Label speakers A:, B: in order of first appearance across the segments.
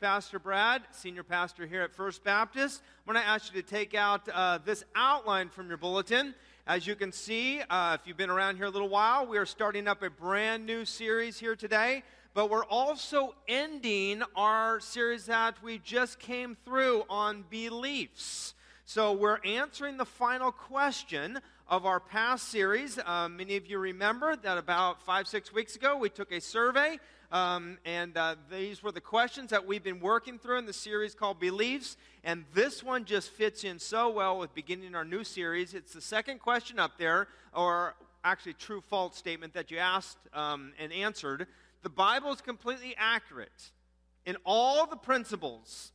A: Pastor Brad, senior pastor here at First Baptist. I'm going to ask you to take out uh, this outline from your bulletin. As you can see, uh, if you've been around here a little while, we are starting up a brand new series here today, but we're also ending our series that we just came through on beliefs. So we're answering the final question of our past series. Uh, many of you remember that about five, six weeks ago, we took a survey um, and uh, these were the questions that we've been working through in the series called Beliefs. And this one just fits in so well with beginning our new series. It's the second question up there, or actually, true false statement that you asked um, and answered. The Bible is completely accurate in all the principles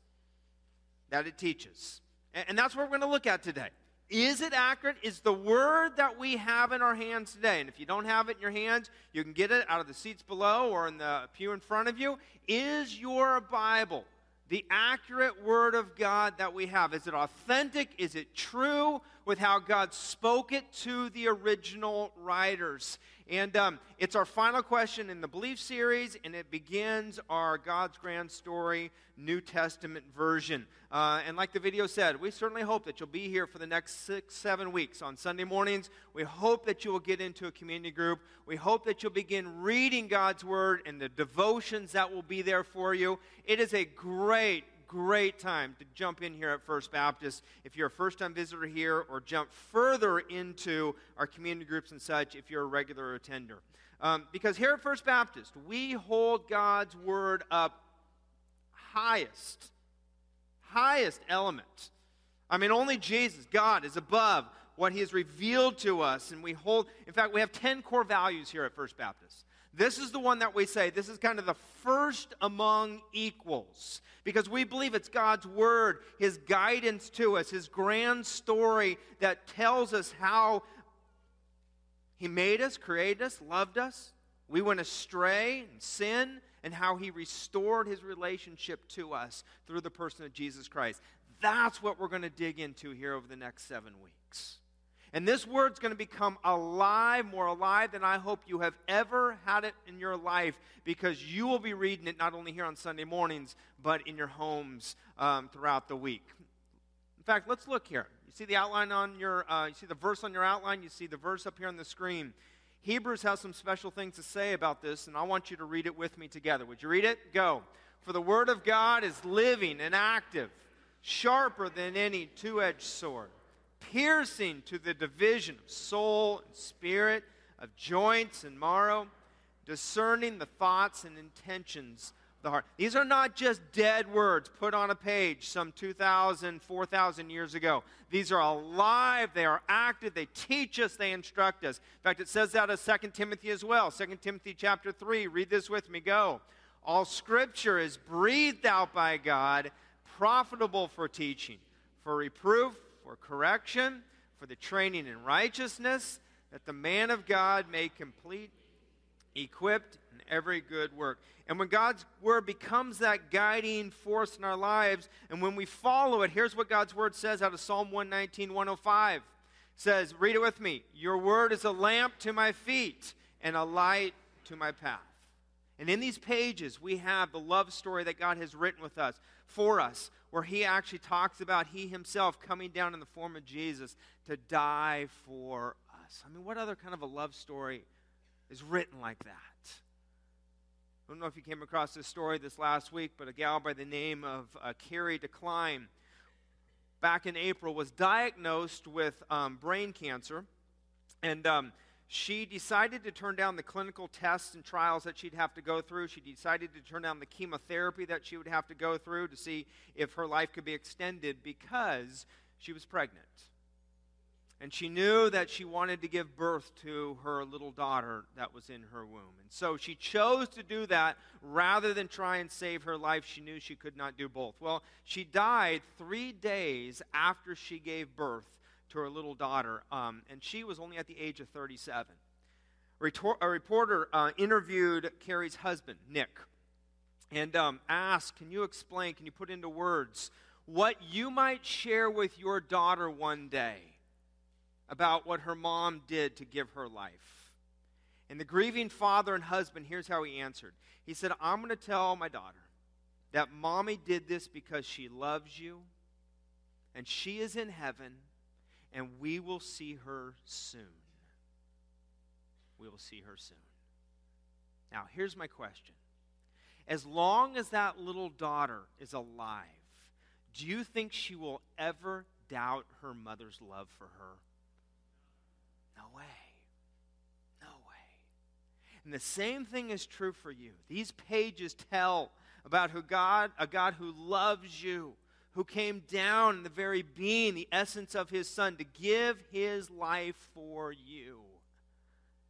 A: that it teaches. And that's what we're going to look at today. Is it accurate? Is the word that we have in our hands today, and if you don't have it in your hands, you can get it out of the seats below or in the pew in front of you. Is your Bible the accurate word of God that we have? Is it authentic? Is it true with how God spoke it to the original writers? And um, it's our final question in the Belief series, and it begins our God's Grand Story New Testament version. Uh, and like the video said, we certainly hope that you'll be here for the next six, seven weeks on Sunday mornings. We hope that you will get into a community group. We hope that you'll begin reading God's Word and the devotions that will be there for you. It is a great, great time to jump in here at First Baptist if you're a first time visitor here, or jump further into our community groups and such if you're a regular attender. Um, because here at First Baptist, we hold God's Word up highest, highest element. I mean, only Jesus, God, is above what He has revealed to us. And we hold, in fact, we have 10 core values here at First Baptist. This is the one that we say, this is kind of the first among equals. Because we believe it's God's word, His guidance to us, His grand story that tells us how He made us, created us, loved us. We went astray and sin, and how He restored His relationship to us through the person of Jesus Christ. That's what we're going to dig into here over the next seven weeks. And this word's going to become alive, more alive than I hope you have ever had it in your life because you will be reading it not only here on Sunday mornings, but in your homes um, throughout the week. In fact, let's look here. You see the outline on your, uh, you see the verse on your outline, you see the verse up here on the screen. Hebrews has some special things to say about this, and I want you to read it with me together. Would you read it? Go. For the word of God is living and active, sharper than any two edged sword piercing to the division of soul and spirit, of joints and marrow, discerning the thoughts and intentions of the heart. These are not just dead words put on a page some 2,000, 4,000 years ago. These are alive, they are active, they teach us, they instruct us. In fact, it says that of 2 Timothy as well. 2 Timothy chapter 3, read this with me, go. All scripture is breathed out by God, profitable for teaching, for reproof, for correction, for the training in righteousness, that the man of God may complete, equipped in every good work. And when God's word becomes that guiding force in our lives, and when we follow it, here's what God's word says out of Psalm 119, 105. It says, read it with me. Your word is a lamp to my feet and a light to my path. And in these pages, we have the love story that God has written with us, for us, where he actually talks about he himself coming down in the form of Jesus to die for us. I mean, what other kind of a love story is written like that? I don't know if you came across this story this last week, but a gal by the name of uh, Carrie DeKlyen back in April was diagnosed with um, brain cancer. And um, she decided to turn down the clinical tests and trials that she'd have to go through. She decided to turn down the chemotherapy that she would have to go through to see if her life could be extended because she was pregnant. And she knew that she wanted to give birth to her little daughter that was in her womb. And so she chose to do that rather than try and save her life. She knew she could not do both. Well, she died three days after she gave birth to her little daughter, um, and she was only at the age of 37. A reporter uh, interviewed Carrie's husband, Nick, and um, asked, Can you explain, can you put into words what you might share with your daughter one day about what her mom did to give her life? And the grieving father and husband, here's how he answered. He said, I'm going to tell my daughter that mommy did this because she loves you, and she is in heaven, and we will see her soon. We will see her soon. Now, here's my question. As long as that little daughter is alive, do you think she will ever doubt her mother's love for her? No way. No way. And the same thing is true for you. These pages tell about who God, a God who loves you, who came down in the very being, the essence of his son, to give his life for you.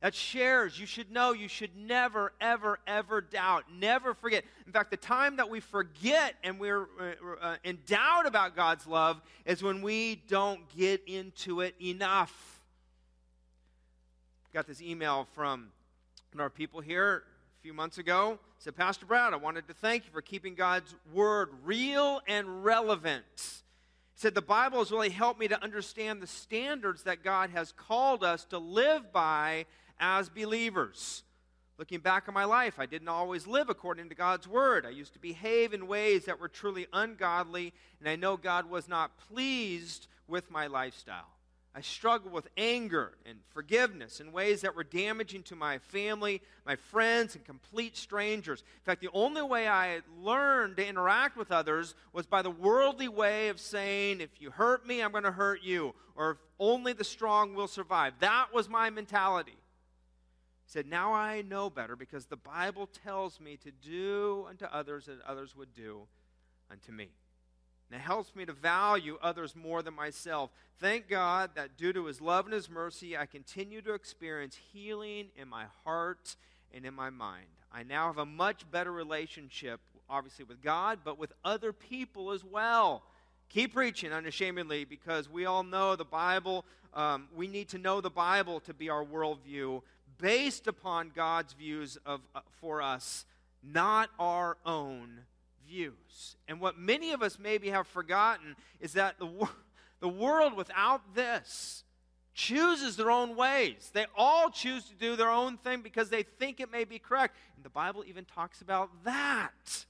A: That shares. You should know. You should never, ever, ever doubt. Never forget. In fact, the time that we forget and we're uh, uh, in doubt about God's love is when we don't get into it enough. Got this email from one of our people here few months ago. Said, Pastor Brad, I wanted to thank you for keeping God's word real and relevant. He said, The Bible has really helped me to understand the standards that God has called us to live by as believers. Looking back on my life, I didn't always live according to God's word. I used to behave in ways that were truly ungodly, and I know God was not pleased with my lifestyle. I struggled with anger and forgiveness in ways that were damaging to my family, my friends, and complete strangers. In fact, the only way I learned to interact with others was by the worldly way of saying, if you hurt me, I'm going to hurt you, or only the strong will survive. That was my mentality He said, Now I know better because the Bible tells me to do unto others as others would do unto me. And it helps me to value others more than myself. Thank God that due to his love and his mercy, I continue to experience healing in my heart and in my mind. I now have a much better relationship, obviously, with God, but with other people as well. Keep preaching unashamedly because we all know the Bible. Um, we need to know the Bible to be our worldview based upon God's views of, uh, for us, not our own views. And what many of us maybe have forgotten is that the, the world without this chooses their own ways. They all choose to do their own thing because they think it may be correct. And the Bible even talks about that.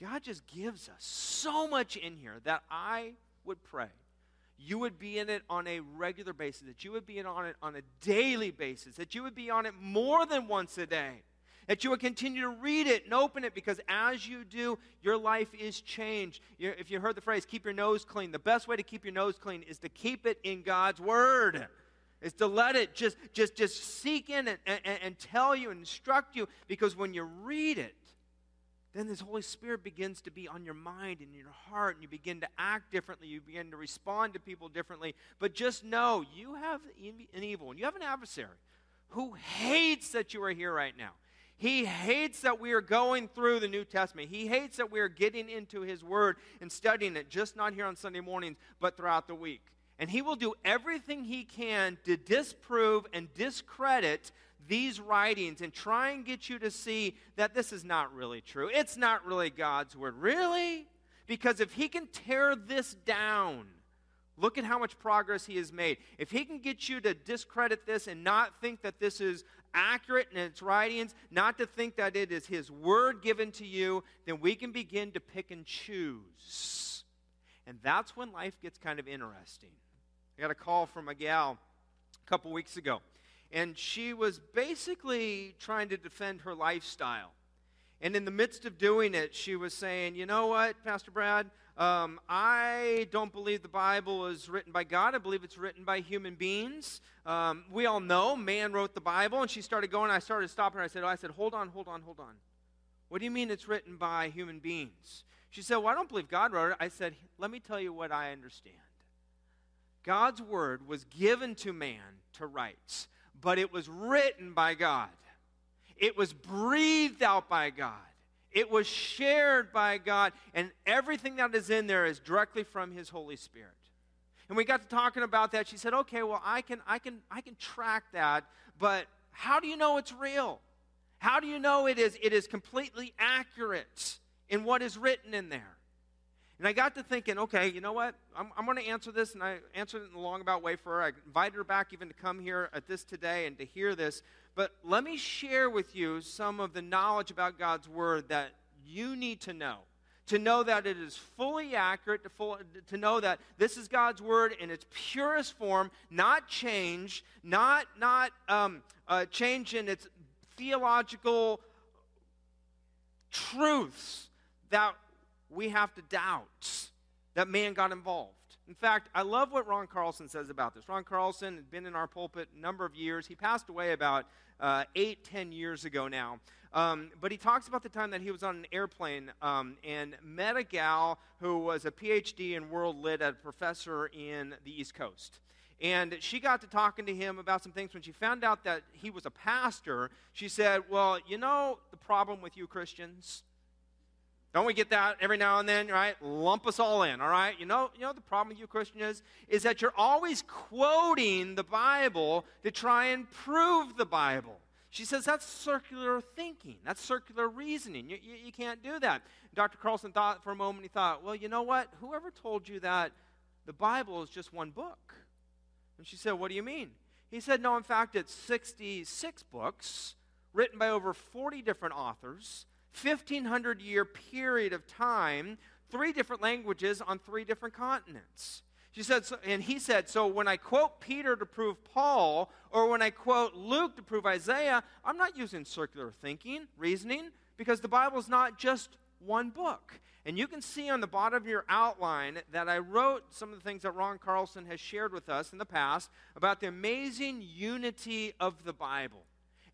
A: God just gives us so much in here that I would pray you would be in it on a regular basis, that you would be in on it on a daily basis, that you would be on it more than once a day, that you would continue to read it and open it because as you do, your life is changed. if you heard the phrase, keep your nose clean, the best way to keep your nose clean is to keep it in God's Word. Is to let it just, just, just seek in and, and, and tell you and instruct you because when you read it, then this Holy Spirit begins to be on your mind and your heart, and you begin to act differently. You begin to respond to people differently. But just know you have an evil, and you have an adversary who hates that you are here right now. He hates that we are going through the New Testament. He hates that we are getting into His Word and studying it, just not here on Sunday mornings, but throughout the week. And He will do everything He can to disprove and discredit these writings and try and get you to see that this is not really true. It's not really God's word. Really? Because if he can tear this down, look at how much progress he has made. If he can get you to discredit this and not think that this is accurate in its writings, not to think that it is his word given to you, then we can begin to pick and choose. And that's when life gets kind of interesting. I got a call from a gal a couple weeks ago and she was basically trying to defend her lifestyle. And in the midst of doing it, she was saying, You know what, Pastor Brad? Um, I don't believe the Bible is written by God. I believe it's written by human beings. Um, we all know man wrote the Bible. And she started going. I started stopping her. I said, oh, I said, hold on, hold on, hold on. What do you mean it's written by human beings? She said, Well, I don't believe God wrote it. I said, Let me tell you what I understand. God's word was given to man to write but it was written by God. It was breathed out by God. It was shared by God, and everything that is in there is directly from His Holy Spirit. And we got to talking about that. She said, "Okay, well, I can, I can, I can track that, but how do you know it's real? How do you know it is, it is completely accurate in what is written in there?" And I got to thinking, okay, you know what? I'm, I'm going to answer this, and I answered it in a long about way for her. I invited her back even to come here at this today and to hear this. But let me share with you some of the knowledge about God's Word that you need to know to know that it is fully accurate, to, full, to know that this is God's word in its purest form, not changed, not, not um, uh, change in its theological truths that we have to doubt that man got involved. In fact, I love what Ron Carlson says about this. Ron Carlson had been in our pulpit a number of years. He passed away about uh, eight, ten years ago now. Um, but he talks about the time that he was on an airplane um, and met a gal who was a PhD in world lit a professor in the East Coast. And she got to talking to him about some things. When she found out that he was a pastor, she said, Well, you know the problem with you Christians? Don't we get that every now and then, right? Lump us all in, all right? You know, you know the problem with you Christian is, is that you're always quoting the Bible to try and prove the Bible. She says that's circular thinking. That's circular reasoning. You, you, you, can't do that. Dr. Carlson thought for a moment, he thought, well, you know what? Whoever told you that the Bible is just one book? And she said, what do you mean? He said, no, in fact, it's 66 books written by over 40 different authors 1,500 year period of time, three different languages on three different continents. She said, so, and he said, so when I quote Peter to prove Paul, or when I quote Luke to prove Isaiah, I'm not using circular thinking, reasoning, because the Bible is not just one book. And you can see on the bottom of your outline that I wrote some of the things that Ron Carlson has shared with us in the past about the amazing unity of the Bible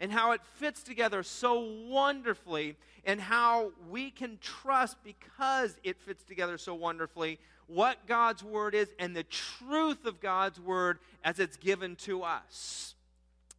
A: and how it fits together so wonderfully, and how we can trust because it fits together so wonderfully what God's Word is and the truth of God's Word as it's given to us.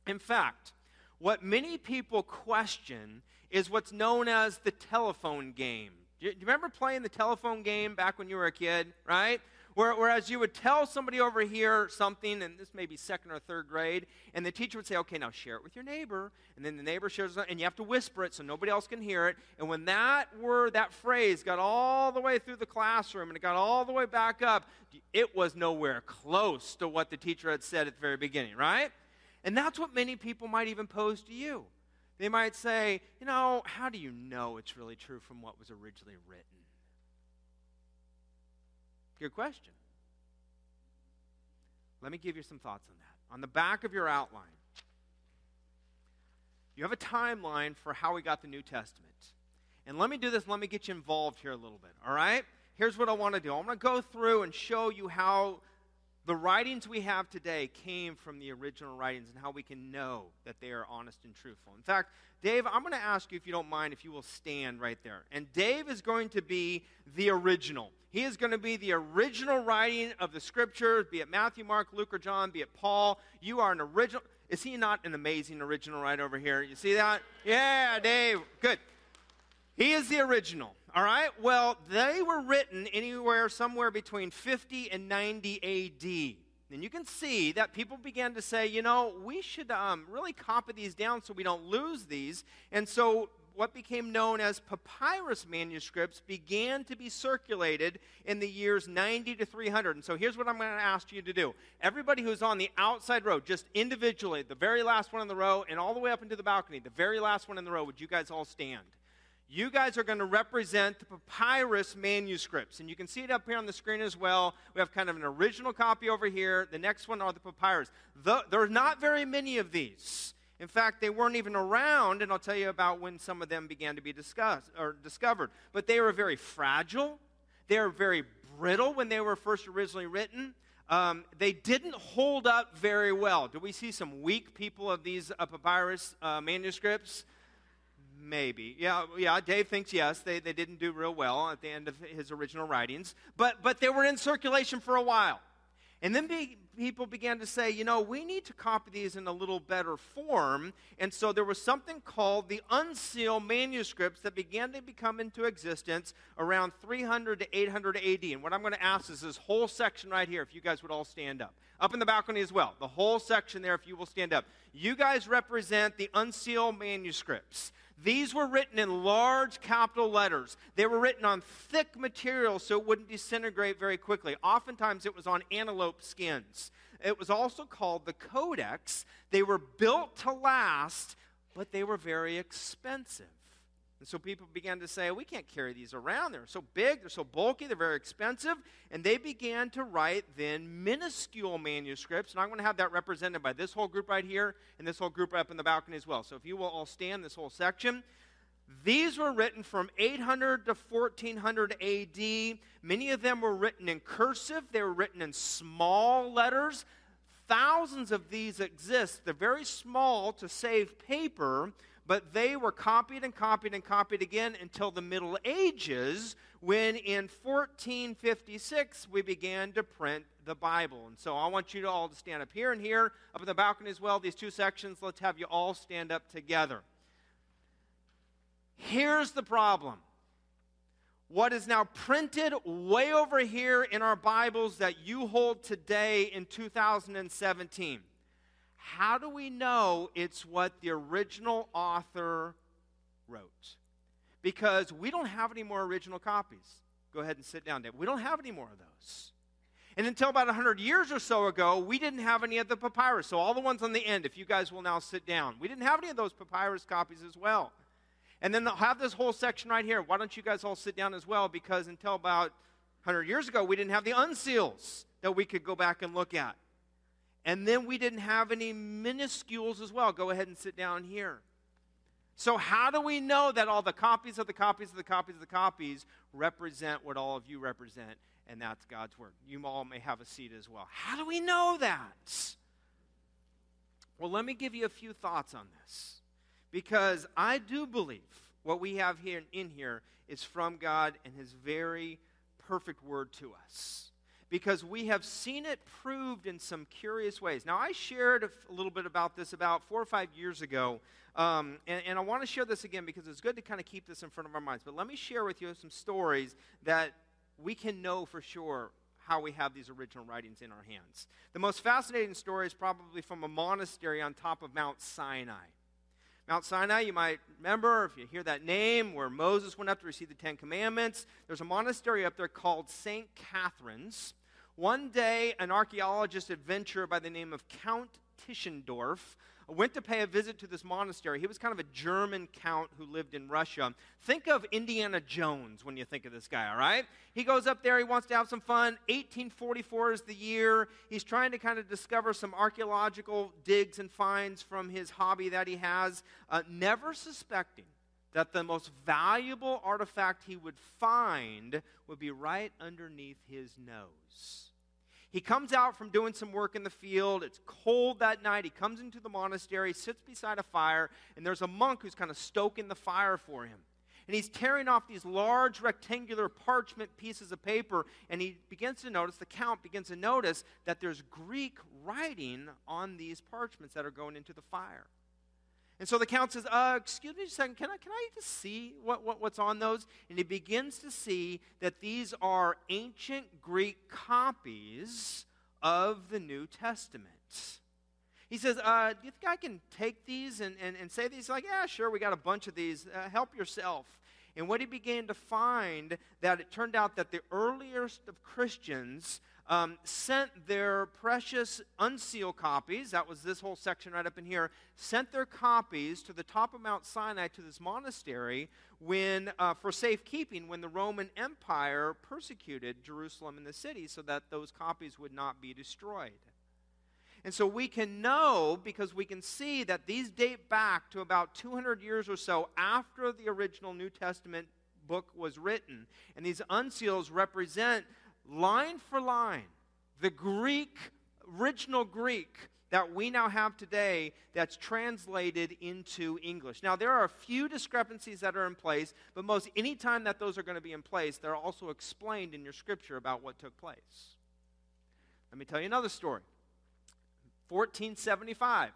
A: In fact, what many people question is what's known as the telephone game. Do you, remember playing the telephone game back when you were a kid, right? Whereas you would tell somebody over here something, and this may be second or third grade, and the teacher would say, okay, now share it with your neighbor. And then the neighbor shares it, and you have to whisper it so nobody else can hear it. And when that word, that phrase got all the way through the classroom and it got all the way back up, it was nowhere close to what the teacher had said at the very beginning, right? And that's what many people might even pose to you. They might say, you know, how do you know it's really true from what was originally written? Good question. Let me give you some thoughts on that. On the back of your outline, you have a timeline for how we got the New Testament. And let me do this, let me get you involved here a little bit, all right? Here's what I want to do. I'm going to go through and show you how the writings we have today came from the original writings and how we can know that they are honest and truthful. In fact, Dave, I'm going to ask you if you don't mind if you will stand right there. And Dave is going to be the original. He is going to be the original writing of the scriptures, be it Matthew, Mark, Luke, or John, be it Paul. You are an original. Is he not an amazing original right over here? You see that? Yeah, Dave. Good. He is the original. All right? Well, they were written anywhere somewhere between 50 and 90 AD. And you can see that people began to say, you know, we should um, really copy these down so we don't lose these. And so what became known as papyrus manuscripts began to be circulated in the years 90 to 300. And so here's what I'm going to ask you to do. Everybody who's on the outside row, just individually, the very last one in the row, and all the way up into the balcony, the very last one in the row, would you guys all stand? You guys are going to represent the papyrus manuscripts. And you can see it up here on the screen as well. We have kind of an original copy over here. The next one are the papyrus. The, there are not very many of these. In fact, they weren't even around, and I'll tell you about when some of them began to be discussed or discovered. But they were very fragile. They were very brittle when they were first originally written. Um, they didn't hold up very well. Do we see some weak people of these uh, papyrus uh, manuscripts? Maybe. Yeah, yeah, Dave thinks yes, they, they didn't do real well at the end of his original writings, but, but they were in circulation for a while. And then be, people began to say, you know, we need to copy these in a little better form. And so there was something called the uncial manuscripts that began to become into existence around 300 to 800 AD. And what I'm going to ask is this whole section right here, if you guys would all stand up. Up in the balcony as well. The whole section there, if you will stand up. You guys represent the uncial manuscripts. These were written in large capital letters. They were written on thick material so it wouldn't disintegrate very quickly. Oftentimes it was on antelope skins. It was also called the Codex. They were built to last, but they were very expensive. And so people began to say, we can't carry these around. They're so big, they're so bulky, they're very expensive. And they began to write then minuscule manuscripts. And I'm going to have that represented by this whole group right here and this whole group up in the balcony as well. So if you will all stand this whole section. These were written from 800 to 1400 AD. Many of them were written in cursive, they were written in small letters. Thousands of these exist. They're very small to save paper, but they were copied and copied and copied again until the Middle Ages, when in 1456 we began to print the Bible. And so I want you to all to stand up here and here, up in the balcony as well, these two sections. Let's have you all stand up together. Here's the problem. What is now printed way over here in our Bibles that you hold today in 2017 how do we know it's what the original author wrote? Because we don't have any more original copies. Go ahead and sit down, Dave. We don't have any more of those. And until about 100 years or so ago, we didn't have any of the papyrus. So, all the ones on the end, if you guys will now sit down, we didn't have any of those papyrus copies as well. And then they'll have this whole section right here. Why don't you guys all sit down as well? Because until about 100 years ago, we didn't have the uncials that we could go back and look at. And then we didn't have any minuscules as well. Go ahead and sit down here. So, how do we know that all the copies of the copies of the copies of the copies represent what all of you represent? And that's God's Word. You all may have a seat as well. How do we know that? Well, let me give you a few thoughts on this. Because I do believe what we have here in here is from God and His very perfect Word to us because we have seen it proved in some curious ways. Now, I shared a little bit about this about four or five years ago, um, and, and I want to share this again because it's good to kind of keep this in front of our minds. But let me share with you some stories that we can know for sure how we have these original writings in our hands. The most fascinating story is probably from a monastery on top of Mount Sinai. Mount Sinai, you might remember, if you hear that name, where Moses went up to receive the Ten Commandments. There's a monastery up there called St. Catherine's. One day, an archaeologist adventurer by the name of Count Tischendorf went to pay a visit to this monastery. He was kind of a German count who lived in Russia. Think of Indiana Jones when you think of this guy, all right? He goes up there, he wants to have some fun. 1844 is the year. He's trying to kind of discover some archaeological digs and finds from his hobby that he has, uh, never suspecting that the most valuable artifact he would find would be right underneath his nose. He comes out from doing some work in the field. It's cold that night. He comes into the monastery, sits beside a fire, and there's a monk who's kind of stoking the fire for him. And he's tearing off these large rectangular parchment pieces of paper, and he begins to notice, the count begins to notice that there's Greek writing on these parchments that are going into the fire. And so the count says, uh, Excuse me a second, can I, can I just see what, what, what's on those? And he begins to see that these are ancient Greek copies of the New Testament. He says, uh, Do you think I can take these and, and, and say these? He's like, Yeah, sure, we got a bunch of these. Uh, help yourself. And what he began to find that it turned out that the earliest of Christians um, sent their precious uncial copies, that was this whole section right up in here, sent their copies to the top of Mount Sinai to this monastery when, uh, for safekeeping when the Roman Empire persecuted Jerusalem and the city so that those copies would not be destroyed. And so we can know because we can see that these date back to about 200 years or so after the original New Testament book was written. And these uncials represent line for line, the Greek, original Greek that we now have today that's translated into English. Now, there are a few discrepancies that are in place, but most any time that those are going to be in place, they're also explained in your scripture about what took place. Let me tell you another story. 1475,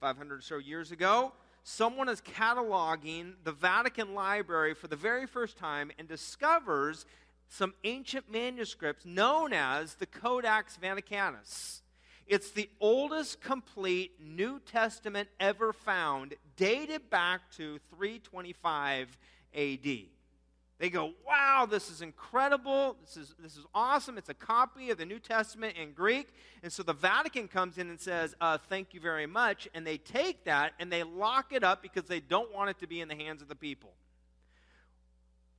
A: 500 or so years ago, someone is cataloging the Vatican Library for the very first time and discovers some ancient manuscripts known as the Codex Vaticanus. It's the oldest complete New Testament ever found, dated back to 325 AD. They go, wow, this is incredible. This is, this is awesome. It's a copy of the New Testament in Greek. And so the Vatican comes in and says, uh, thank you very much. And they take that and they lock it up because they don't want it to be in the hands of the people.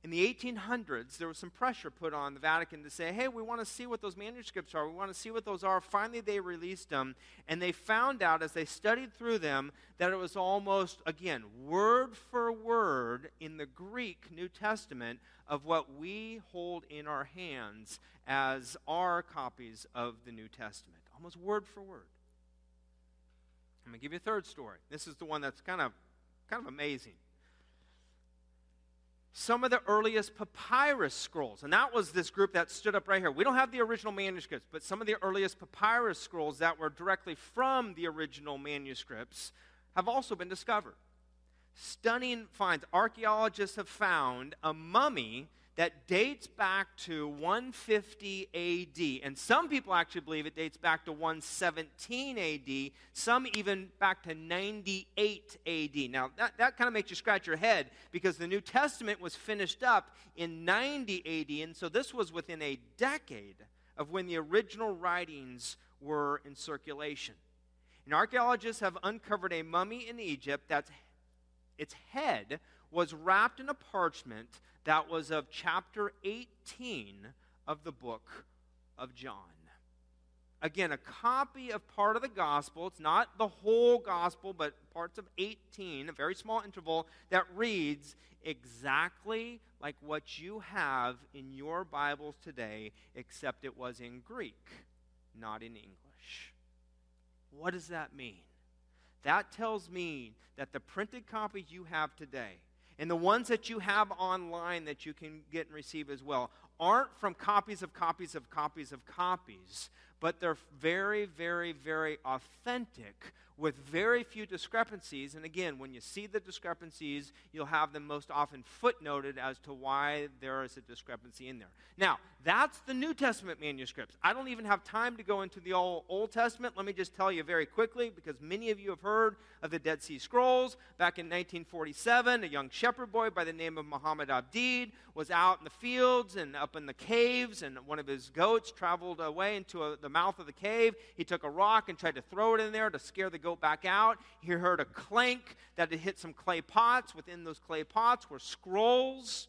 A: In the 1800s, there was some pressure put on the Vatican to say, hey, we want to see what those manuscripts are. We want to see what those are. Finally, they released them. And they found out as they studied through them that it was almost, again, word for word in the Greek New Testament of what we hold in our hands as our copies of the New Testament. Almost word for word. I'm going to give you a third story. This is the one that's kind of, kind of amazing some of the earliest papyrus scrolls. And that was this group that stood up right here. We don't have the original manuscripts, but some of the earliest papyrus scrolls that were directly from the original manuscripts have also been discovered. Stunning finds. Archaeologists have found a mummy that dates back to 150 AD. And some people actually believe it dates back to 117 AD, some even back to 98 AD. Now, that, that kind of makes you scratch your head because the New Testament was finished up in 90 AD, and so this was within a decade of when the original writings were in circulation. And archaeologists have uncovered a mummy in Egypt that's its head was wrapped in a parchment that was of chapter 18 of the book of John. Again, a copy of part of the gospel. It's not the whole gospel, but parts of 18, a very small interval that reads exactly like what you have in your Bibles today, except it was in Greek, not in English. What does that mean? That tells me that the printed copies you have today and the ones that you have online that you can get and receive as well aren't from copies of copies of copies of copies, but they're very, very, very authentic with very few discrepancies. And again, when you see the discrepancies, you'll have them most often footnoted as to why there is a discrepancy in there. Now, that's the New Testament manuscripts. I don't even have time to go into the Old, Old Testament. Let me just tell you very quickly, because many of you have heard of the Dead Sea Scrolls. Back in 1947, a young shepherd boy by the name of Muhammad Abdeed was out in the fields and up in the caves, and one of his goats traveled away into a, the mouth of the cave. He took a rock and tried to throw it in there to scare the goat back out. He heard a clank that had hit some clay pots. Within those clay pots were scrolls.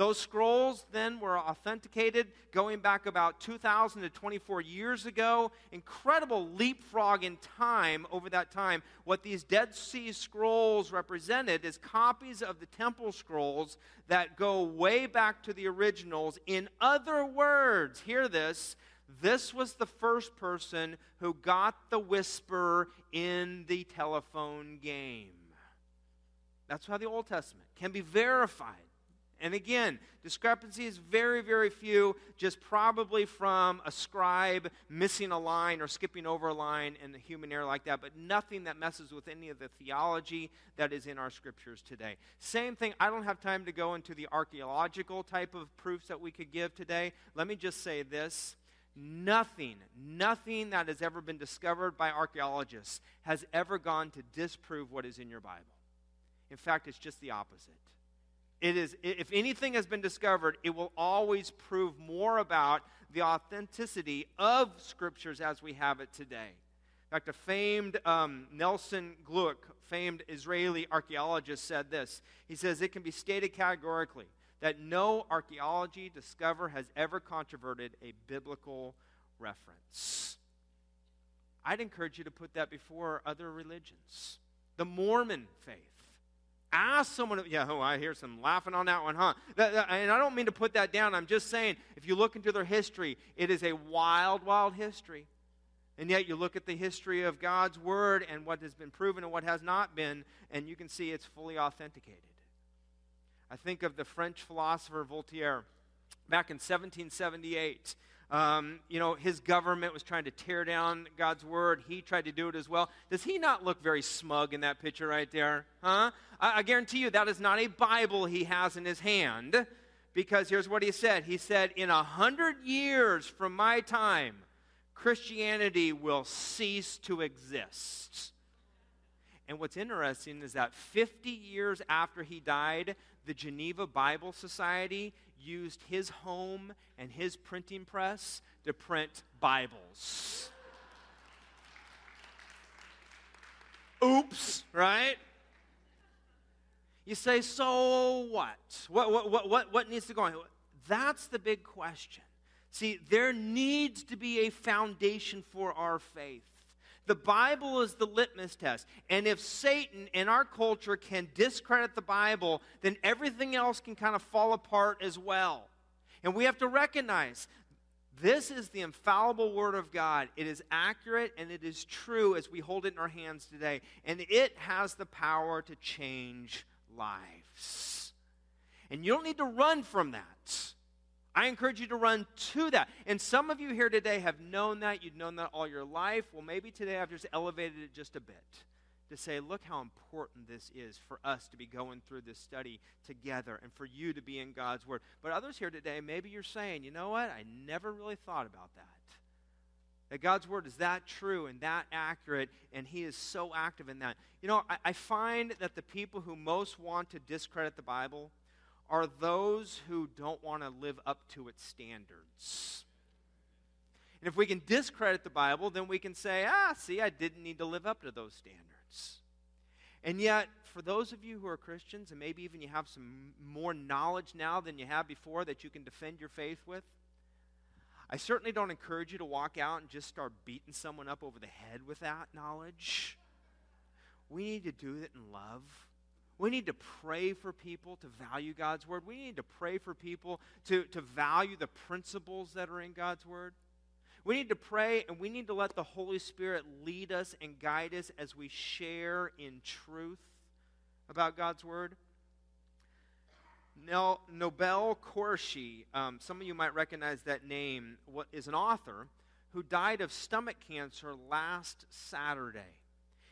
A: Those scrolls then were authenticated going back about 2,000 to 24 years ago. Incredible leapfrog in time over that time. What these Dead Sea Scrolls represented is copies of the temple scrolls that go way back to the originals. In other words, hear this this was the first person who got the whisper in the telephone game. That's how the Old Testament can be verified. And again, discrepancy is very, very few, just probably from a scribe missing a line or skipping over a line in the human error like that, but nothing that messes with any of the theology that is in our scriptures today. Same thing, I don't have time to go into the archaeological type of proofs that we could give today. Let me just say this Nothing, nothing that has ever been discovered by archaeologists has ever gone to disprove what is in your Bible. In fact, it's just the opposite. It is, if anything has been discovered, it will always prove more about the authenticity of scriptures as we have it today. In fact, a famed um, Nelson Glueck, famed Israeli archaeologist, said this. He says, It can be stated categorically that no archaeology discover has ever controverted a biblical reference. I'd encourage you to put that before other religions. The Mormon faith. Ask someone, yeah, oh, I hear some laughing on that one, huh? And I don't mean to put that down. I'm just saying, if you look into their history, it is a wild, wild history. And yet you look at the history of God's Word and what has been proven and what has not been, and you can see it's fully authenticated. I think of the French philosopher Voltaire back in 1778. Um, you know, his government was trying to tear down God's word. He tried to do it as well. Does he not look very smug in that picture right there? Huh? I, I guarantee you that is not a Bible he has in his hand because here's what he said He said, In a hundred years from my time, Christianity will cease to exist. And what's interesting is that 50 years after he died, the Geneva Bible Society used his home and his printing press to print Bibles. Oops, right? You say, so what? What, what, what, what, needs to go on? That's the big question. See, there needs to be a foundation for our faith. The Bible is the litmus test. And if Satan in our culture can discredit the Bible, then everything else can kind of fall apart as well. And we have to recognize this is the infallible Word of God. It is accurate and it is true as we hold it in our hands today. And it has the power to change lives. And you don't need to run from that. I encourage you to run to that. And some of you here today have known that. You've known that all your life. Well, maybe today I've just elevated it just a bit to say, look how important this is for us to be going through this study together and for you to be in God's Word. But others here today, maybe you're saying, you know what? I never really thought about that. That God's Word is that true and that accurate, and He is so active in that. You know, I, I find that the people who most want to discredit the Bible are those who don't want to live up to its standards. And if we can discredit the Bible, then we can say, ah, see, I didn't need to live up to those standards. And yet, for those of you who are Christians, and maybe even you have some more knowledge now than you have before that you can defend your faith with, I certainly don't encourage you to walk out and just start beating someone up over the head with that knowledge. We need to do it in love. We need to pray for people to value God's word. We need to pray for people to, to value the principles that are in God's word. We need to pray and we need to let the Holy Spirit lead us and guide us as we share in truth about God's word. Now, Nabeel Qureshi, um, some of you might recognize that name, what is an author who died of stomach cancer last Saturday.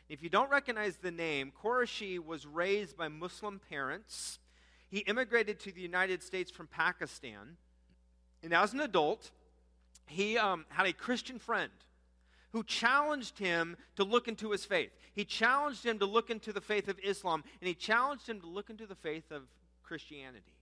A: If you don't recognize the name, Qureshi was raised by Muslim parents. He immigrated to the United States from Pakistan. And as an adult, he um, had a Christian friend who challenged him to look into his faith. He challenged him to look into the faith of Islam, and he challenged him to look into the faith of Christianity.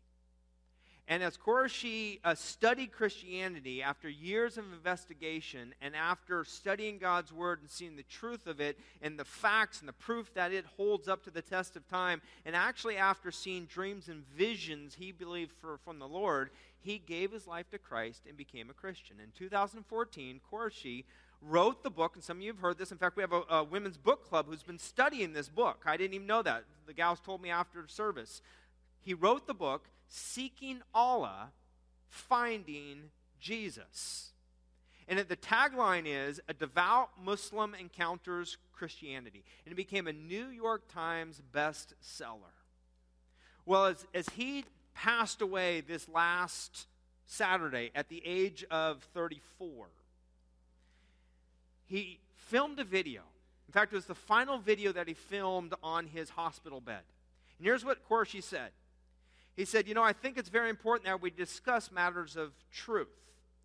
A: And as Qureshi uh, studied Christianity after years of investigation and after studying God's Word and seeing the truth of it and the facts and the proof that it holds up to the test of time, and actually after seeing dreams and visions he believed for, from the Lord, he gave his life to Christ and became a Christian. In 2014, Qureshi wrote the book, and some of you have heard this. In fact, we have a, a, women's book club who's been studying this book. I didn't even know that. The gals told me after service. He wrote the book Seeking Allah, Finding Jesus. And the tagline is A Devout Muslim Encounters Christianity. And it became a New York Times bestseller. Well, as, as he passed away this last Saturday at the age of 34, he filmed a video. In fact, it was the final video that he filmed on his hospital bed. And here's what Qureshi said he said, You know, I think it's very important that we discuss matters of truth,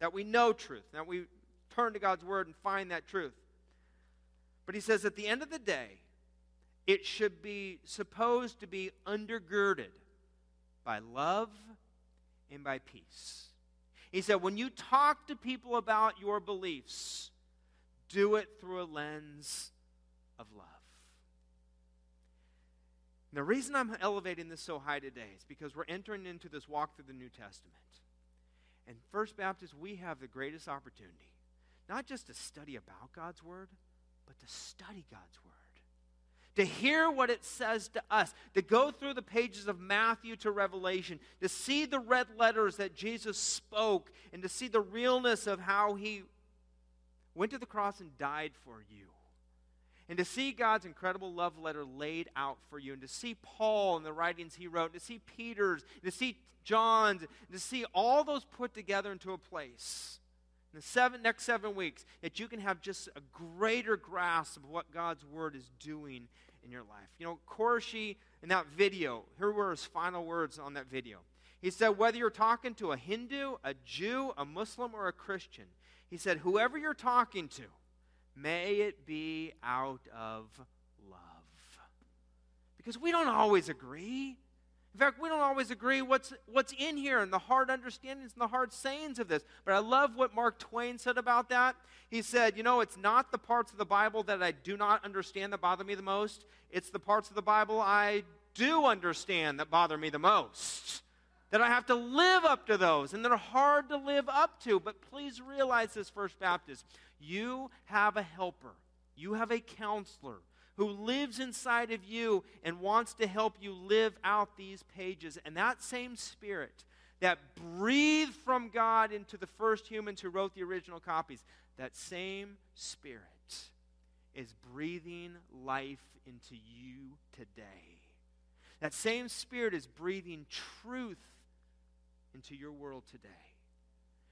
A: that we know truth, that we turn to God's word and find that truth. But he says, at the end of the day, it should be supposed to be undergirded by love and by peace. He said, when you talk to people about your beliefs, do it through a lens of love. And the reason I'm elevating this so high today is because we're entering into this walk through the New Testament. And First Baptist, we have the greatest opportunity not just to study about God's Word, but to study God's Word. To hear what it says to us, to go through the pages of Matthew to Revelation, to see the red letters that Jesus spoke, and to see the realness of how he went to the cross and died for you and to see God's incredible love letter laid out for you, and to see Paul and the writings he wrote, and to see Peter's, and to see John's, and to see all those put together into a place in the seven, next seven weeks, that you can have just a greater grasp of what God's word is doing in your life. You know, Qureshi in that video, here were his final words on that video. He said, whether you're talking to a Hindu, a Jew, a Muslim, or a Christian, he said, whoever you're talking to, May it be out of love. Because we don't always agree. In fact, we don't always agree what's, what's in here and the hard understandings and the hard sayings of this. But I love what Mark Twain said about that. He said, You know, it's not the parts of the Bible that I do not understand that bother me the most, it's the parts of the Bible I do understand that bother me the most. That I have to live up to those, and they're hard to live up to. But please realize this, First Baptist. You have a helper, you have a counselor who lives inside of you and wants to help you live out these pages. And that same spirit that breathed from God into the first humans who wrote the original copies, that same spirit is breathing life into you today. That same spirit is breathing truth into your world today.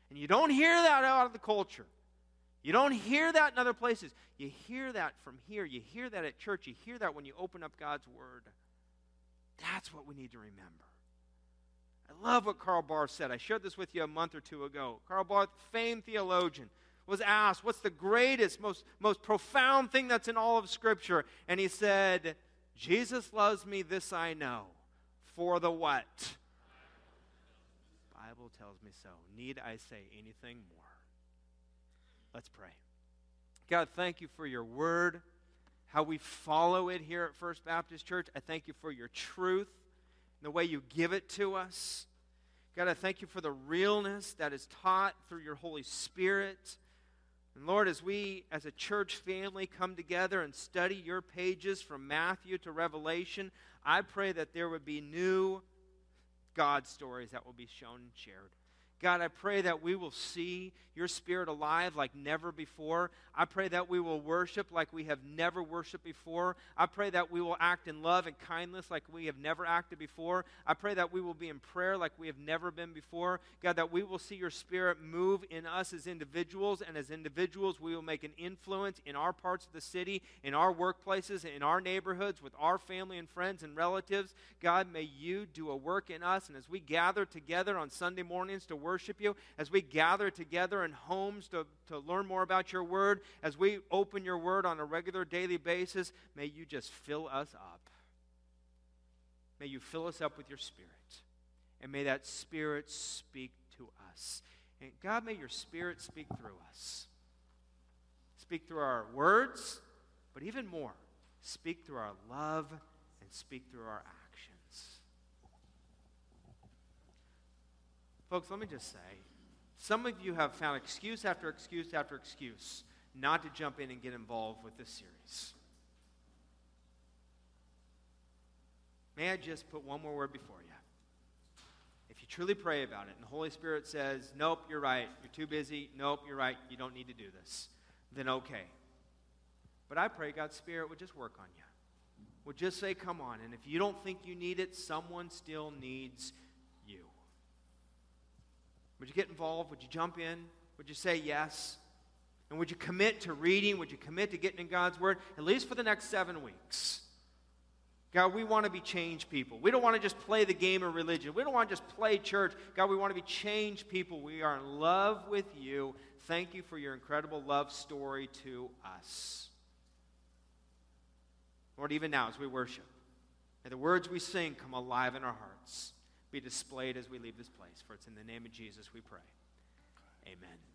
A: And you don't hear that out of the culture. You don't hear that in other places. You hear that from here. You hear that at church. You hear that when you open up God's Word. That's what we need to remember. I love what Karl Barth said. I shared this with you a month or two ago. Karl Barth, famed theologian, was asked, What's the greatest, most, most profound thing that's in all of Scripture? And he said, Jesus loves me, this I know. For the what? Me so. Need I say anything more? Let's pray. God, thank you for your word, how we follow it here at First Baptist Church. I thank you for your truth and the way you give it to us. God, I thank you for the realness that is taught through your Holy Spirit. And Lord, as we as a church family come together and study your pages from Matthew to Revelation, I pray that there would be new God stories that will be shown and shared. God, I pray that we will see your spirit alive like never before. I pray that we will worship like we have never worshiped before. I pray that we will act in love and kindness like we have never acted before. I pray that we will be in prayer like we have never been before. God, that we will see your spirit move in us as individuals, and as individuals, we will make an influence in our parts of the city, in our workplaces, in our neighborhoods, with our family and friends and relatives. God, may you do a work in us, and as we gather together on Sunday mornings to worship you, as we gather together in homes to, to learn more about your word, as we open your word on a regular daily basis, may you just fill us up. May you fill us up with your spirit. And may that spirit speak to us. And God, may your spirit speak through us. Speak through our words, but even more, speak through our love and speak through our actions. Folks, let me just say some of you have found excuse after excuse after excuse not to jump in and get involved with this series. May I just put one more word before you? If you truly pray about it and the Holy Spirit says, Nope, you're right, you're too busy, nope, you're right, you don't need to do this, then okay. But I pray God's Spirit would just work on you. Would just say, Come on. And if you don't think you need it, someone still needs would you get involved? Would you jump in? Would you say yes? And would you commit to reading? Would you commit to getting in God's Word, at least for the next seven weeks? God, we want to be changed people. We don't want to just play the game of religion. We don't want to just play church. God, we want to be changed people. We are in love with you. Thank you for your incredible love story to us. Lord, even now as we worship, may the words we sing come alive in our hearts be displayed as we leave this place. For it's in the name of Jesus we pray. Amen.